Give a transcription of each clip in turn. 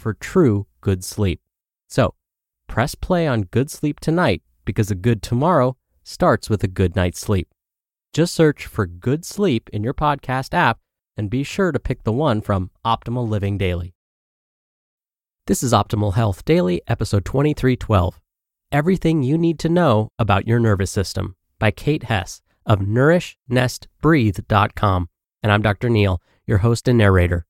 for true good sleep. So, press play on good sleep tonight because a good tomorrow starts with a good night's sleep. Just search for good sleep in your podcast app and be sure to pick the one from Optimal Living Daily. This is Optimal Health Daily, episode 2312 Everything You Need to Know About Your Nervous System by Kate Hesse of NourishNestBreathe.com. And I'm Dr. Neal, your host and narrator.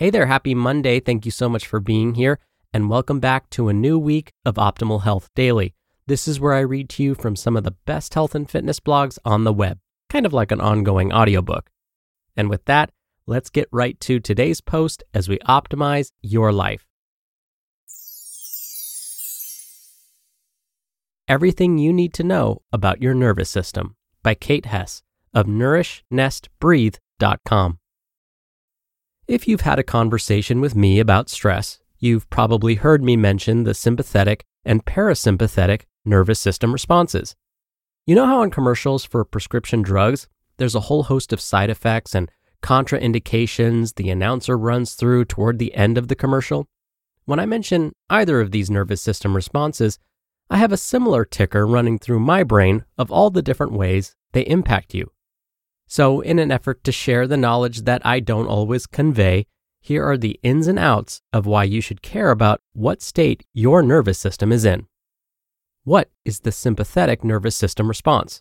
Hey there, happy Monday. Thank you so much for being here, and welcome back to a new week of Optimal Health Daily. This is where I read to you from some of the best health and fitness blogs on the web, kind of like an ongoing audiobook. And with that, let's get right to today's post as we optimize your life. Everything You Need to Know About Your Nervous System by Kate Hesse of NourishNestBreathe.com. If you've had a conversation with me about stress, you've probably heard me mention the sympathetic and parasympathetic nervous system responses. You know how in commercials for prescription drugs, there's a whole host of side effects and contraindications the announcer runs through toward the end of the commercial? When I mention either of these nervous system responses, I have a similar ticker running through my brain of all the different ways they impact you. So, in an effort to share the knowledge that I don't always convey, here are the ins and outs of why you should care about what state your nervous system is in. What is the sympathetic nervous system response?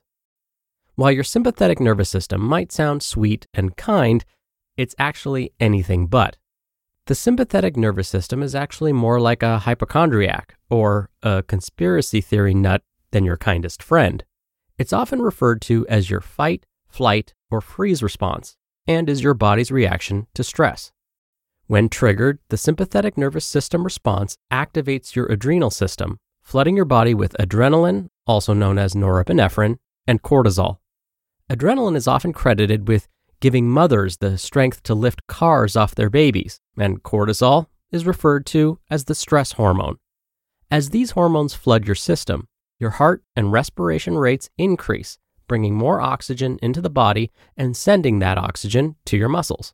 While your sympathetic nervous system might sound sweet and kind, it's actually anything but. The sympathetic nervous system is actually more like a hypochondriac or a conspiracy theory nut than your kindest friend. It's often referred to as your fight, flight, or freeze response and is your body's reaction to stress. When triggered, the sympathetic nervous system response activates your adrenal system, flooding your body with adrenaline, also known as norepinephrine, and cortisol. Adrenaline is often credited with giving mothers the strength to lift cars off their babies, and cortisol is referred to as the stress hormone. As these hormones flood your system, your heart and respiration rates increase, bringing more oxygen into the body and sending that oxygen to your muscles.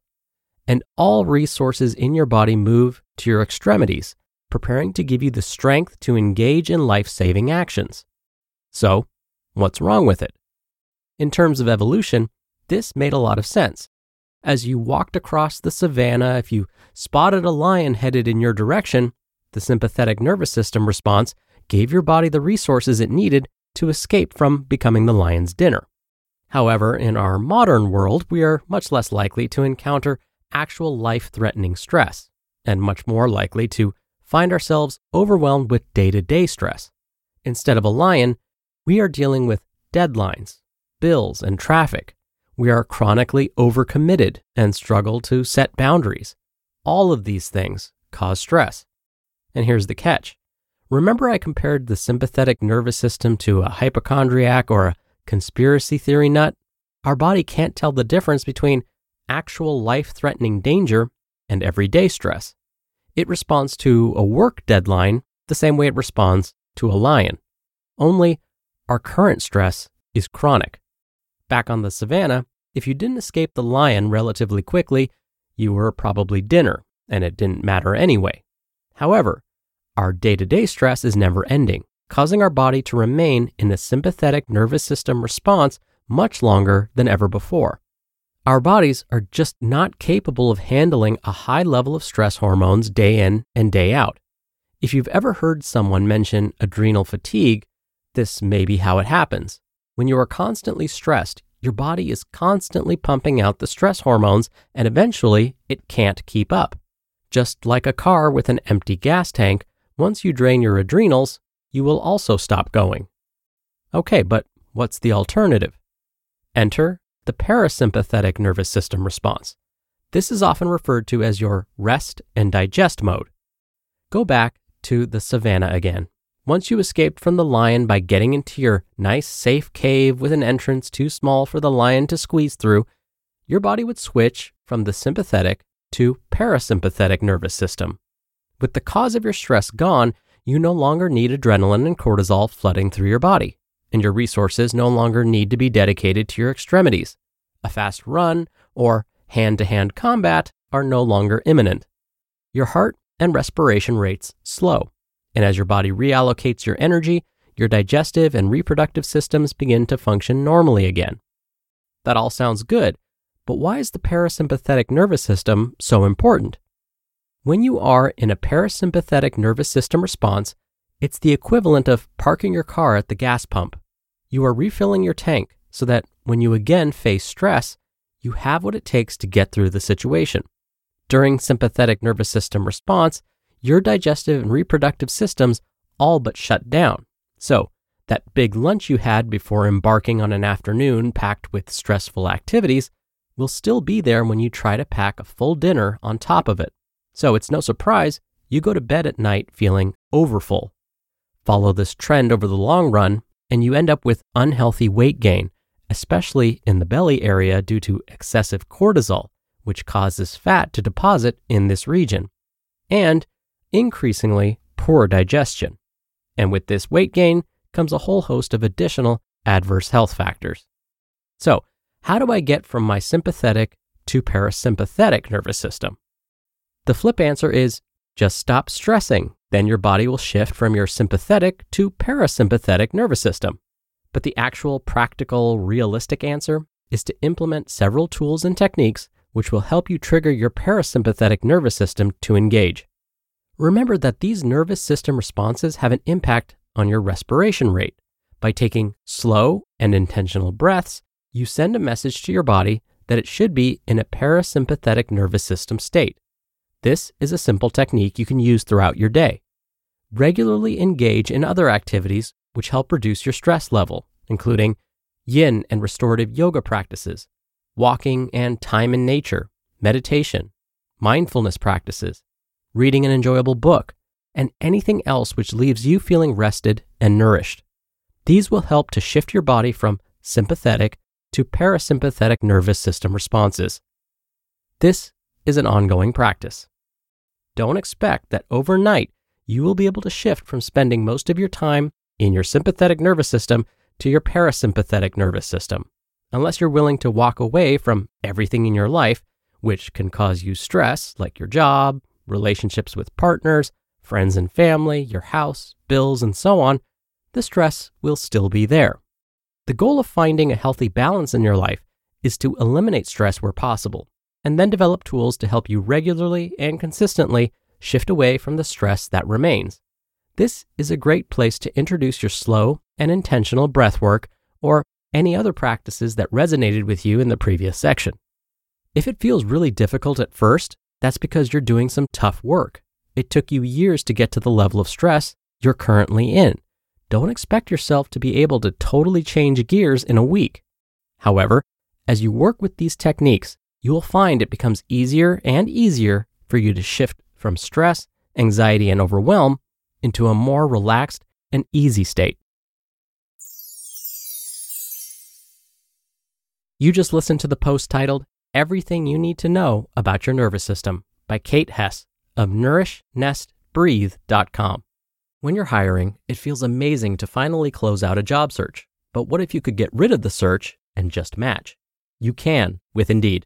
And all resources in your body move to your extremities, preparing to give you the strength to engage in life saving actions. So, what's wrong with it? In terms of evolution, this made a lot of sense. As you walked across the savannah, if you spotted a lion headed in your direction, the sympathetic nervous system response gave your body the resources it needed to escape from becoming the lion's dinner. However, in our modern world, we are much less likely to encounter actual life threatening stress, and much more likely to find ourselves overwhelmed with day to day stress. Instead of a lion, we are dealing with deadlines, bills, and traffic, we are chronically overcommitted and struggle to set boundaries. All of these things cause stress. And here's the catch. Remember, I compared the sympathetic nervous system to a hypochondriac or a conspiracy theory nut? Our body can't tell the difference between actual life threatening danger and everyday stress. It responds to a work deadline the same way it responds to a lion. Only our current stress is chronic. Back on the savannah, if you didn't escape the lion relatively quickly, you were probably dinner, and it didn't matter anyway. However, our day to day stress is never ending, causing our body to remain in a sympathetic nervous system response much longer than ever before. Our bodies are just not capable of handling a high level of stress hormones day in and day out. If you've ever heard someone mention adrenal fatigue, this may be how it happens. When you are constantly stressed, your body is constantly pumping out the stress hormones, and eventually it can't keep up. Just like a car with an empty gas tank, once you drain your adrenals, you will also stop going. Okay, but what's the alternative? Enter the parasympathetic nervous system response. This is often referred to as your rest and digest mode. Go back to the savannah again. Once you escaped from the lion by getting into your nice, safe cave with an entrance too small for the lion to squeeze through, your body would switch from the sympathetic to parasympathetic nervous system. With the cause of your stress gone, you no longer need adrenaline and cortisol flooding through your body, and your resources no longer need to be dedicated to your extremities. A fast run or hand to hand combat are no longer imminent. Your heart and respiration rates slow, and as your body reallocates your energy, your digestive and reproductive systems begin to function normally again. That all sounds good, but why is the parasympathetic nervous system so important? When you are in a parasympathetic nervous system response, it's the equivalent of parking your car at the gas pump. You are refilling your tank so that when you again face stress, you have what it takes to get through the situation. During sympathetic nervous system response, your digestive and reproductive systems all but shut down. So, that big lunch you had before embarking on an afternoon packed with stressful activities will still be there when you try to pack a full dinner on top of it. So it's no surprise you go to bed at night feeling overfull. Follow this trend over the long run, and you end up with unhealthy weight gain, especially in the belly area due to excessive cortisol, which causes fat to deposit in this region, and increasingly poor digestion. And with this weight gain comes a whole host of additional adverse health factors. So, how do I get from my sympathetic to parasympathetic nervous system? The flip answer is just stop stressing. Then your body will shift from your sympathetic to parasympathetic nervous system. But the actual practical, realistic answer is to implement several tools and techniques which will help you trigger your parasympathetic nervous system to engage. Remember that these nervous system responses have an impact on your respiration rate. By taking slow and intentional breaths, you send a message to your body that it should be in a parasympathetic nervous system state. This is a simple technique you can use throughout your day. Regularly engage in other activities which help reduce your stress level, including yin and restorative yoga practices, walking and time in nature, meditation, mindfulness practices, reading an enjoyable book, and anything else which leaves you feeling rested and nourished. These will help to shift your body from sympathetic to parasympathetic nervous system responses. This is an ongoing practice don't expect that overnight you will be able to shift from spending most of your time in your sympathetic nervous system to your parasympathetic nervous system, unless you're willing to walk away from everything in your life which can cause you stress, like your job, relationships with partners, friends and family, your house, bills, and so on. The stress will still be there. The goal of finding a healthy balance in your life is to eliminate stress where possible and then develop tools to help you regularly and consistently shift away from the stress that remains. This is a great place to introduce your slow and intentional breath work or any other practices that resonated with you in the previous section. If it feels really difficult at first, that's because you're doing some tough work. It took you years to get to the level of stress you're currently in. Don't expect yourself to be able to totally change gears in a week. However, as you work with these techniques, you will find it becomes easier and easier for you to shift from stress, anxiety, and overwhelm into a more relaxed and easy state. You just listened to the post titled Everything You Need to Know About Your Nervous System by Kate Hesse of NourishNestBreathe.com. When you're hiring, it feels amazing to finally close out a job search. But what if you could get rid of the search and just match? You can with Indeed.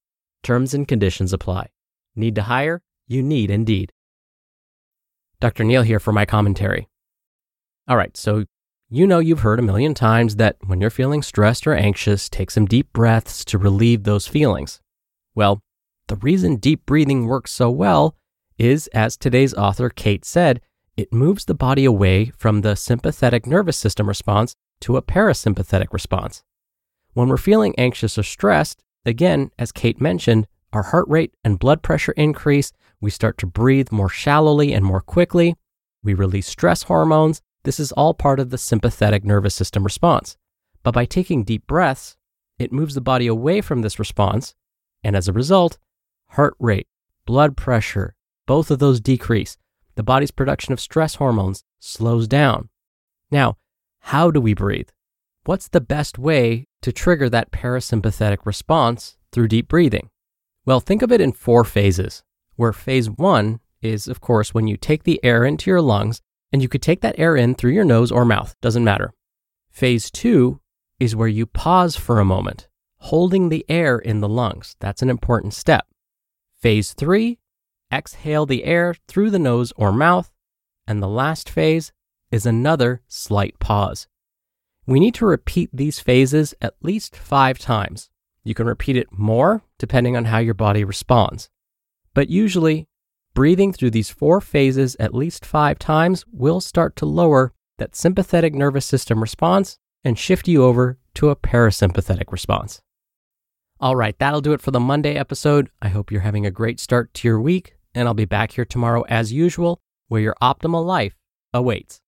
Terms and conditions apply. Need to hire? You need Indeed. Dr. Neal here for my commentary. All right, so you know you've heard a million times that when you're feeling stressed or anxious, take some deep breaths to relieve those feelings. Well, the reason deep breathing works so well is, as today's author Kate said, it moves the body away from the sympathetic nervous system response to a parasympathetic response. When we're feeling anxious or stressed, again, as Kate mentioned, our heart rate and blood pressure increase, we start to breathe more shallowly and more quickly, we release stress hormones. This is all part of the sympathetic nervous system response. But by taking deep breaths, it moves the body away from this response, and as a result, heart rate, blood pressure, both of those decrease. The body's production of stress hormones slows down. Now, how do we breathe? What's the best way to trigger that parasympathetic response through deep breathing? Well, think of it in four phases, where phase one is, of course, when you take the air into your lungs, and you could take that air in through your nose or mouth, doesn't matter. Phase two is where you pause for a moment, holding the air in the lungs. That's an important step. Phase three, exhale the air through the nose or mouth. And the last phase is another slight pause. We need to repeat these phases at least five times. You can repeat it more depending on how your body responds. But usually, breathing through these four phases at least five times will start to lower that sympathetic nervous system response and shift you over to a parasympathetic response. All right, that'll do it for the Monday episode. I hope you're having a great start to your week, and I'll be back here tomorrow as usual, where your optimal life awaits.